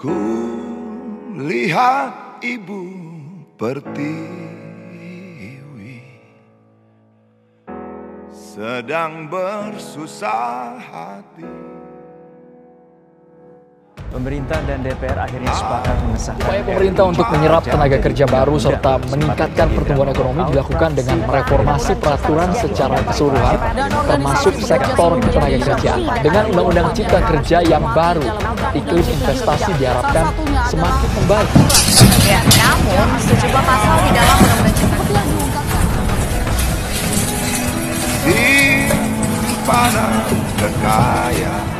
Ku lihat ibu pertiwi Sedang bersusah hati Pemerintah dan DPR akhirnya sepakat mengesahkan Upaya pemerintah untuk menyerap tenaga kerja baru serta meningkatkan pertumbuhan ekonomi dilakukan dengan mereformasi peraturan secara keseluruhan, termasuk sektor tenaga kerja. Dengan Undang-Undang Cipta Kerja yang baru, iklim investasi diharapkan semakin membaik. Ya, namun sejumlah pasal di dalam Undang-Undang Cipta Kerja Di mana kekayaan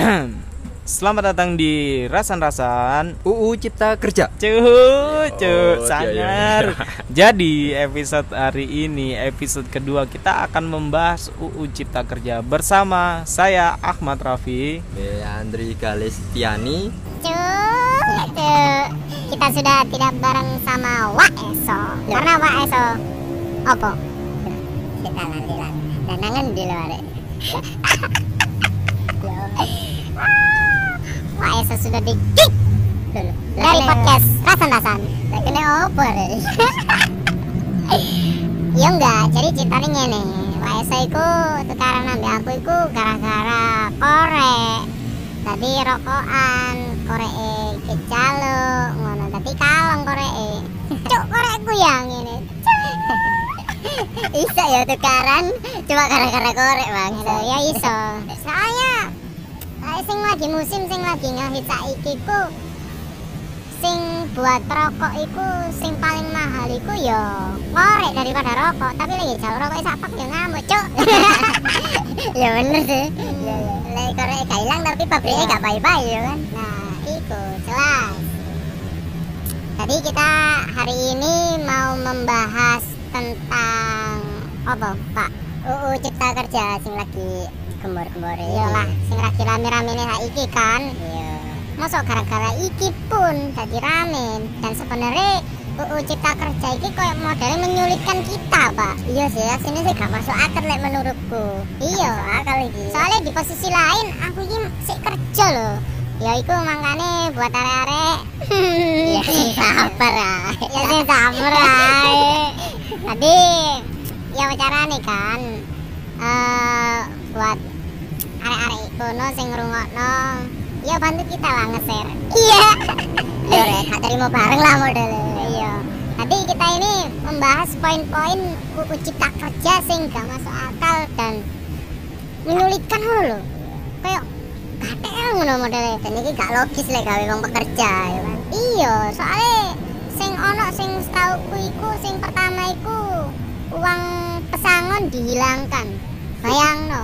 Selamat datang di Rasan-Rasan UU Cipta Kerja. Cuh, cuh, Oh, iya, sangar. iya. Jadi episode hari ini, episode kedua kita akan membahas UU Cipta Kerja bersama saya Ahmad Rafi. Andri Galestiani. Cuk, cuk. Kita sudah tidak bareng sama Wak Eso. Karena Wak Eso Apa? Kita nanti lah. Dan nangan di luar. Eso sudah di kick dulu dari podcast rasan-rasan. Kene opo re? Ya enggak, jadi ceritanya ngene. Wak Eso iku tukaran ambil aku iku gara-gara korek. Tadi rokokan, koreke kejaluk, ngono. Tadi kalong koreke. Cuk, korekku yang ini. Bisa ya tukaran, cuma gara-gara korek bang. Ya iso. Sing lagi musim, sing lagi ngehit saiki ku, sing buat rokok iku, sing paling mahal iku ya korek daripada rokok. Tapi lagi jalur rokok sapak ya ngamuk cuk. ya bener sih. Ya, ya. Lek korek gak hilang tapi pabriknya gak bye-bye ya kan. Nah, itu jelas. Jadi kita hari ini mau membahas tentang apa, Pak? UU Cipta Kerja sing lagi gembor-gembor Iya lah, sing lagi rame-rame nih iki kan. Iya. Masuk gara-gara iki pun jadi rame dan sebenarnya UU Cipta Kerja iki kayak modelnya menyulitkan kita, Pak. Iya sih, ya, sini sih gak masuk akal lek menurutku. Iya, akal iki. Soalnya di posisi lain aku iki sik kerja loh. Ya iku makanya buat arek-arek Ya sing sabar. Ya sing sabar. Tadi ya wacara nih kan eh buat arek-arek kono sing ngrungokno ya bantu kita lah nge-share. Iya. Yo rek, gak terima bareng lah modelnya. Iya. Tadi kita ini membahas poin-poin UU Cipta Kerja sing gak masuk akal dan menyulitkan loh. Kayak KTL ngono modelnya dan ini gak logis lah gawe wong pekerja ya kan. Iya, soalnya sing ono sing setauku iku sing pertama iku uang pesangon dihilangkan. Bayangno.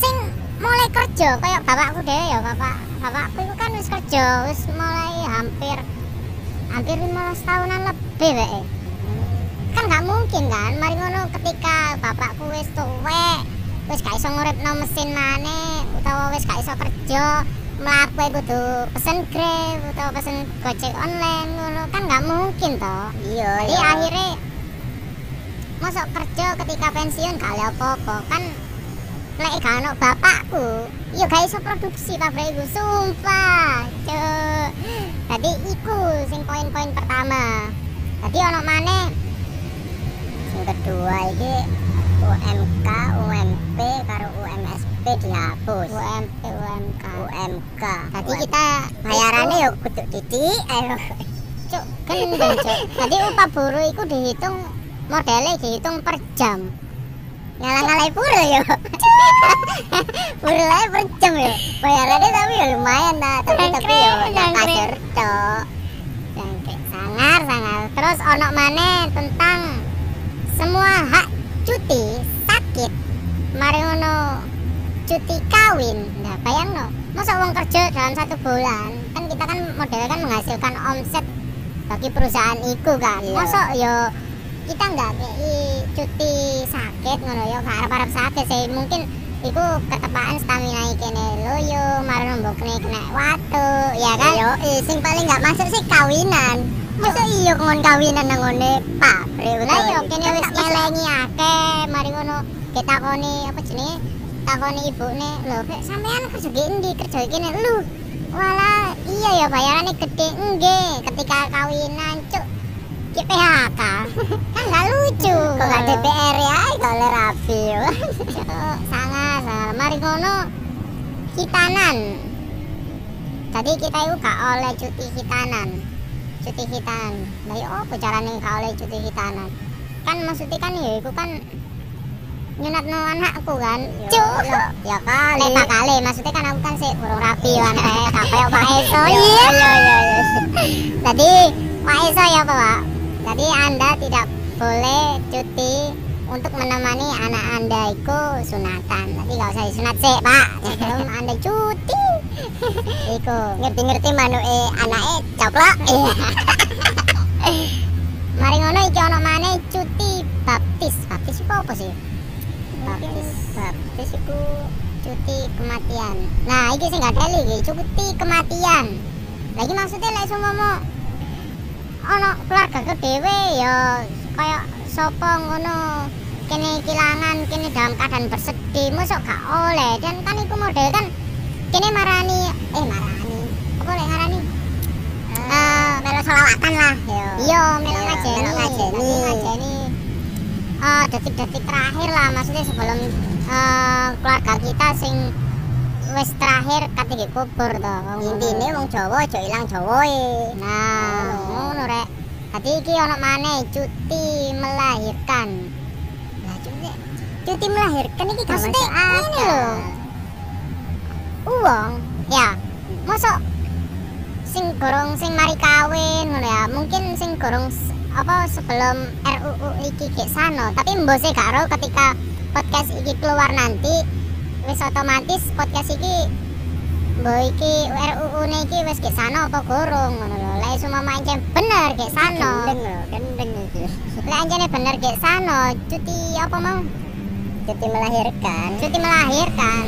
sing mulai kerja kayak bapakku deh ya bapak bapakku itu kan wis kerja wis mulai hampir hampir 15 tahunan lebih wae kan nggak mungkin kan mari ngono ketika bapakku wis tuwek wis gak iso nguripno mesin maneh utawa wis gak iso kerja mlaku kudu pesen Grab utawa pesen Gojek online ngono. Kan nggak mungkin toh. Iya jadi akhirnya masuk kerja ketika pensiun gak ada apa-apa kan lek gak ono bapakku yo gak iso produksi pabrik iku sumpah cuk tadi iku sing poin-poin pertama tadi ono maneh sing kedua iki UMK, UMP karo UMSP dihapus. UMP, UMK, UMK. Tadi kita bayarannya ya kudu titik ayo. Cuk, gendeng cuk. Tadi upah buruh itu dihitung modelnya dihitung per jam. Ngalah-ngalai buruh ya. buruh aja per jam ya. Bayarannya tapi ya lumayan nah, tapi tapi ya kasar cuk. Jangkrik sangar sangar. Terus ono maneh tentang semua hak cuti sakit mari ngono cuti kawin nah bayang no masa uang kerja dalam satu bulan kan kita kan modelnya kan menghasilkan omset bagi perusahaan itu kan Iya. masa yo kita nggak cuti sakit ngono yo gak harap-harap sakit sih. Mungkin Iku ketepaan stamina kene lo yo mari nombok kene kena watu ya kan? Yo. Sing paling nggak masuk sih kawinan. Masa iya ngon kawinan nang ngone? Pabrik lah yo kene wis nyelengi akeh. Mari ngono kita koni apa jenenge? Takoni ibune. Lho sampean kerja endi? Kerja kene lu? Wala iya ya bayarannya gede enggak ketika kawinan ki PHK kan nggak lucu. Kok nggak DPR ya? Le rapi Cuk, sangat sangat mari ngono hitanan. Jadi kita itu gak oleh cuti hitanan. Cuti hitanan nah ya apa caranya gak oleh cuti hitanan? Kan maksudnya kan ya itu kan nyunat no anakku kan. Cuk. ya kali. Tak kali. Maksudnya kan aku kan sih burung rapi kan kayak kayak Pak Eso iya iya iya jadi Pak Eso ya Pak jadi anda tidak boleh cuti untuk menemani anak anda itu sunatan tapi gak usah disunat sih Pak sebelum anda cuti Iku ngerti-ngerti manuke anake coplok. Mari ngono iki ana maneh cuti baptis. Baptis iku apa sih? Baptis. Baptis iku cuti kematian. Nah, iki sing gak iki cuti kematian. Lagi maksudnya lek sumomo ana keluarga ke dhewe ya kaya sapa ngono kene kehilangan kene dalam keadaan bersedih mosok gak oleh. Dan kan iku model kan kene marani eh marani apa lek ngarani eh melo selawatan lah iya melo ngajeni ngajeni. ngajeni. Eh detik-detik terakhir lah maksudnya sebelum eh, keluarga kita sing wis terakhir kate kubur to intine wong Jawa aja ilang Jawae nah ngono rek Tadi iki ono maneh cuti melahirkan. Nah, cuti cuti melahirkan iki gak maksudnya ini lho. Uang, ya. Mosok sing gorong sing mari kawin ngono ya. Mungkin sing gorong apa sebelum RUU iki gek sano, tapi mbose gak ro ketika podcast iki keluar nanti wis otomatis podcast iki Mbok iki RUU ne iki wis gek sano apa gorong ngono lho. Lek sumama ancen bener gek sano. Gendeng lho, gendeng iki. Lek ancene bener gek sano, cuti apa mau? Cuti melahirkan. Cuti melahirkan.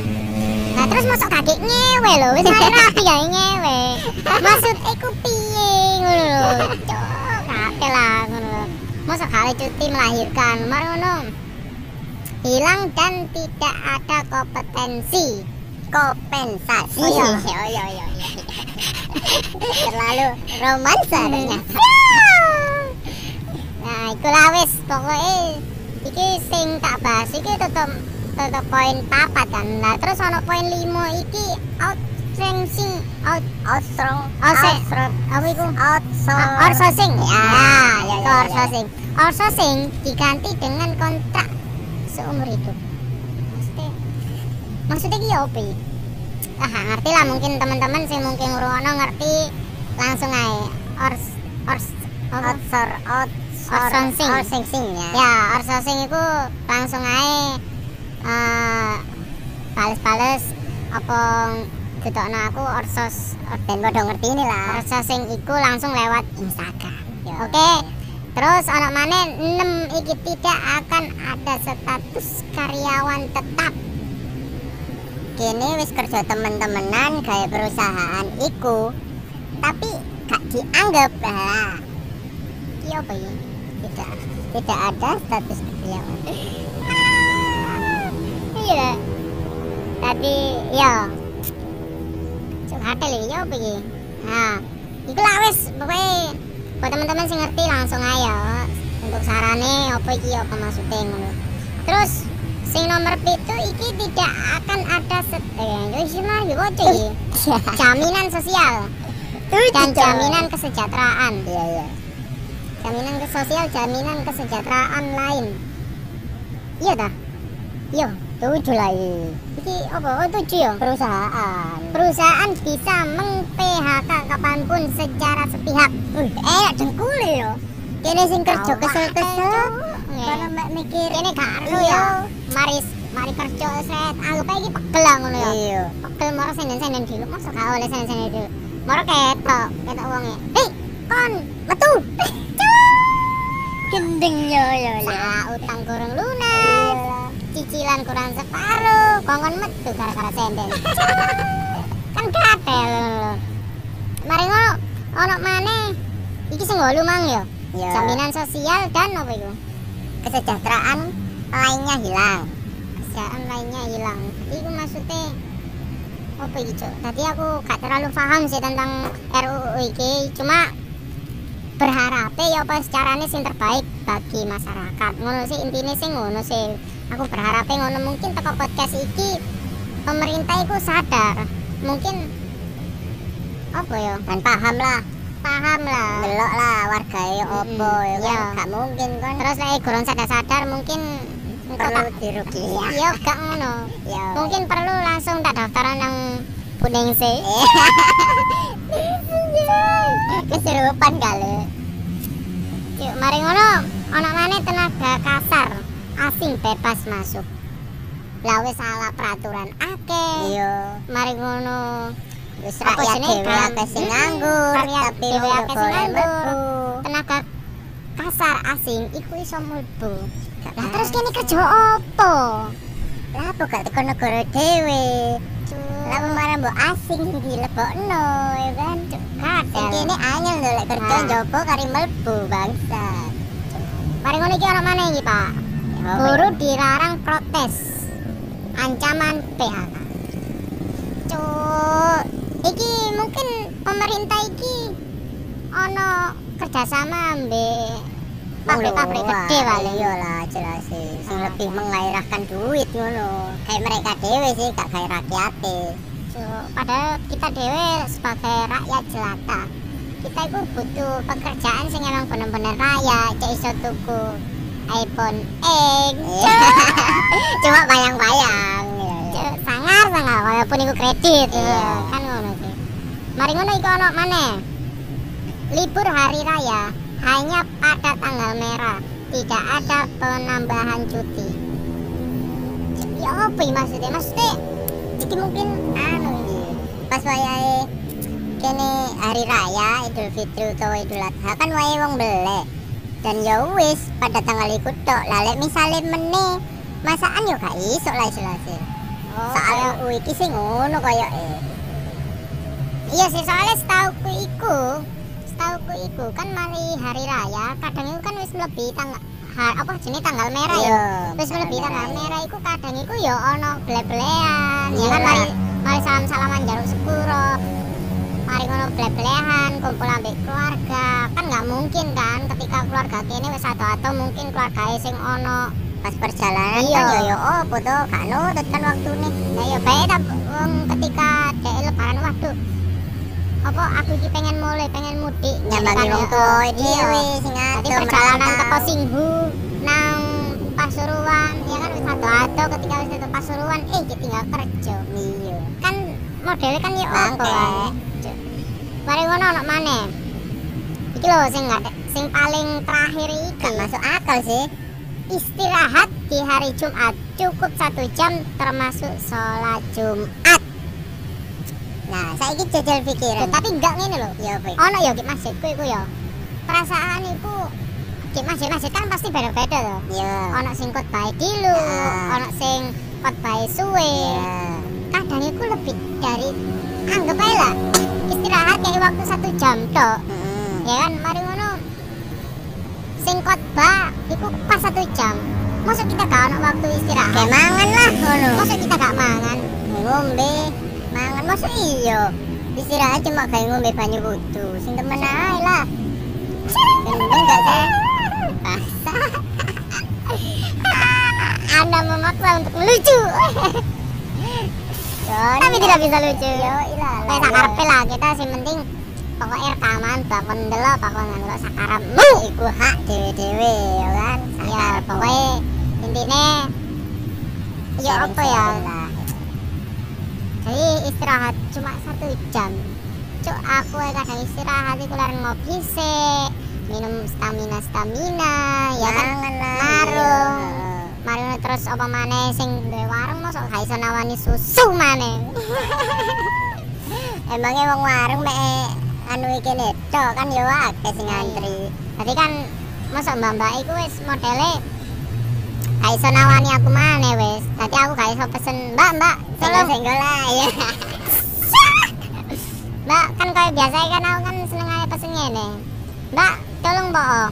Nah terus masuk kaki ngewe lho, wis mari rapi ya ngewe. Maksud iku piye ngono lho. Cuk, kate lah ngono lho. Masuk kali cuti melahirkan, mari ngono. Hilang dan tidak ada kompetensi. Kompensasi. Oh iya, oh iya, iya, iya. Terlalu romansa ternyata. Nah, iku lah wis. Pokoke iki sing tak bahas iki tetep tetep poin papat kan. Nah, terus ono poin 5 iki outsourcing out outsourcing outsourcing apa iku? Outsourcing. ya ya ya outsourcing. outsourcing diganti dengan kontrak seumur hidup. Maksudnya maksudnya ki apa ah ngerti lah mungkin teman-teman sih mungkin ngrungokno ngerti langsung aja ors ors outsor outsourcing outsourcing ya? Ya outsourcing itu langsung aja eh bales-bales apa gedokno aku orsos ben padha ngerti ini lah outsourcing iku langsung lewat Instagram. Oke terus anak mana 6 iki tidak akan ada status karyawan tetap. Kini wis kerja temen-temenan kayak perusahaan iku. Tapi gak dianggap lah. Iya apa ya? Tidak tidak ada status karyawan. Iya. Tadi ya cuk hotel ya apa iki nah iku lah wis pokoknya buat teman-teman sing ngerti langsung aja untuk sarane apa iki apa maksudnya ngono. Terus sing nomor pitu iki tidak akan ada set eh kocok iki jaminan sosial. Dan jaminan kesejahteraan. Iya iya. Jaminan ke sosial jaminan kesejahteraan lain. Iya dah iya tujuh lah iki iki apa? Oh tujuh ya? Perusahaan. Perusahaan bisa meng PHK kapan pun secara sepihak. Eh dengkul yo kene sing kerja kesel-kesel. kalau mbak mikir kene karo ya. Mari mari kerja set. Anggap aja pegel lah ngono ya. Iya. Pegel moro senen-senen dulu. Masa gak oleh senen-senen dulu. Moro ketok ketok wonge. Hei kon metu. Gendeng yo yo lah utang kurang lunas cicilan kurang separuh. Kongkon metu gara-gara senden kan katel mari ngono ono maneh. Iki sing ngolu mang yo. Jaminan sosial dan apa iku? Kesejahteraan lainnya hilang. Pekerjaan lainnya hilang. Itu maksudnya apa iki Cuk? tadi aku gak terlalu paham sih tentang RUU iki. Cuma berharap ya apa secaranya sing terbaik bagi masyarakat. Ngono sih intinya sih ngono sih aku berharap ngono mungkin teko podcast iki pemerintah itu sadar. Mungkin apa ya? Dan paham lah. Paham lah. Delok lah warga ya opo ya kan? Gak mungkin kan. Terus lek gorong sadar-sadar mungkin perlu dirugi. Ya gak ngono. Mungkin perlu langsung tak daftaran yang kuning sih keserupan kali. Yuk, mari ngono. Ono mana tenaga kasar asing bebas masuk. Lah wis salah peraturan akeh. Iya. Mari ngono. Wis rakyat dhewe akeh sing nganggur tapi dhewe akeh sing nganggur. tenaga kasar asing iku iso mlebu. Lah terus kene kerja opo lah apa gak teko negara dhewe? Lah marang mbok asing sing dilebokno ya kan? Kadang kene anyel lho lek kerja njobo kari mlebu bangsa mari ngono iki ono maneh iki Pak Guru dilarang protes. Ancaman PHK. Cuk, iki mungkin pemerintah iki ono kerjasama ambek pabrik-pabrik gede kali iya lah jelas sih. Sing lebih mengairahkan duit ngono. Kayak mereka dewe sih gak kayak rakyat Cuk, padahal kita dewe sebagai rakyat jelata. Kita itu butuh pekerjaan sing emang bener-bener raya cek iso tuku iPhone X. Cuma bayang-bayang Cuk, sangar sangar walaupun itu kredit ya. kan ngono sih. Mari ngono iku ono maneh. Libur hari raya hanya pada tanggal merah. Tidak ada penambahan cuti. Ya apa maksudnya? Maksudnya iki mungkin anu iki. Pas wayahe kene hari raya Idul Fitri utawa Idul Adha kan wayahe wong belek dan ya wis pada tanggal iku tok. Lah lek misale meneh masakan yo gak iso lah istilahnya oh, soal kayak- UU iki sing ngono kaya eh iya sih soalnya setauku iku setauku iku kan mari hari raya kadang itu kan wis melebihi tanggal apa jenis tanggal merah ya? Iya, wis melebihi tanggal merah. iku kadang iku ya ono bele-belean ya Iya kan mari mari salam-salaman jaruk sepuro mari ngono bele-belehan kumpul ambek keluarga. Kan nggak mungkin kan ketika keluarga kene wis atau mungkin keluarga sing ono pas perjalanan Iya. kan yo yo opo to gak nutut kan waktune. Nah ya baik ta wong ketika dek lebaran waduh. Apa aku iki pengen mulai pengen mudik nyambangi Kan, wong tuwa iya. dhewe sing ado perjalanan teko Singhu nang Pasuruan ya kan wis ado-ado ketika wis teko Pasuruan eh iki tinggal kerja. Iya. Kan modelnya kan ya apa Mari ngono ono maneh. Iki lho sing nggak sing paling terakhir iki gak masuk akal sih. Istirahat di hari Jumat cukup satu jam termasuk sholat Jumat. Nah saiki jajal Tuh, pikiran tapi enggak ngene lho. Ya iki? ono ya di masjidku iku ya? Perasaan iku di masjid-masjid kan pasti beda-beda loh ya ono sing khotbah dulu Ah. ono sing khotbah suwe. Ya kadang iku lebih dari anggap aja lah istirahat kayak waktu satu jam tok Mm-mm. ya kan? Mari ngono. Sing khotbah iku pas satu jam. Masa kita gak ono waktu istirahat? kayak mangan lah ngono. Masa kita gak mangan? ngombe. Mangan masa iya. Istirahat cuma kayak ngombe banyu wudu. Sing temen ae lah. Gendeng gak sih? Basah. Anda memaksa untuk melucu. Tapi tidak bisa lucu. yo ilah Kayak sakarpe lah kita sing penting pokoknya rekaman bakon delok bakon ndelok sakarepmu. iku hak dewe-dewe ya kan Ya pokoknya intinya ya apa ya? lah Jadi istirahat cuma satu jam. Cuk aku kadang istirahat itu lari ngopi sih, minum stamina stamina, ya kan marung. Iya. Mari terus apa maneh sing duwe warung mosok gak iso nawani susu maneh. emangnya wong warung mek anu iki tok kan yo akeh sing ngantri Tadi kan mosok mbak-mbak iku wis modele gak iso nawani aku maneh wis. Dadi aku gak iso pesen, "Mbak, Mbak, tolong senggol ya Mbak, kan kayak biasa kan aku kan seneng aja pesen ngene. Mbak, tolong mbok.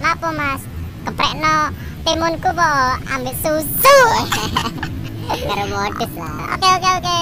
Napa Mas? Keprekno timunku po ambil susu. Karena modis lah. Oke oke oke.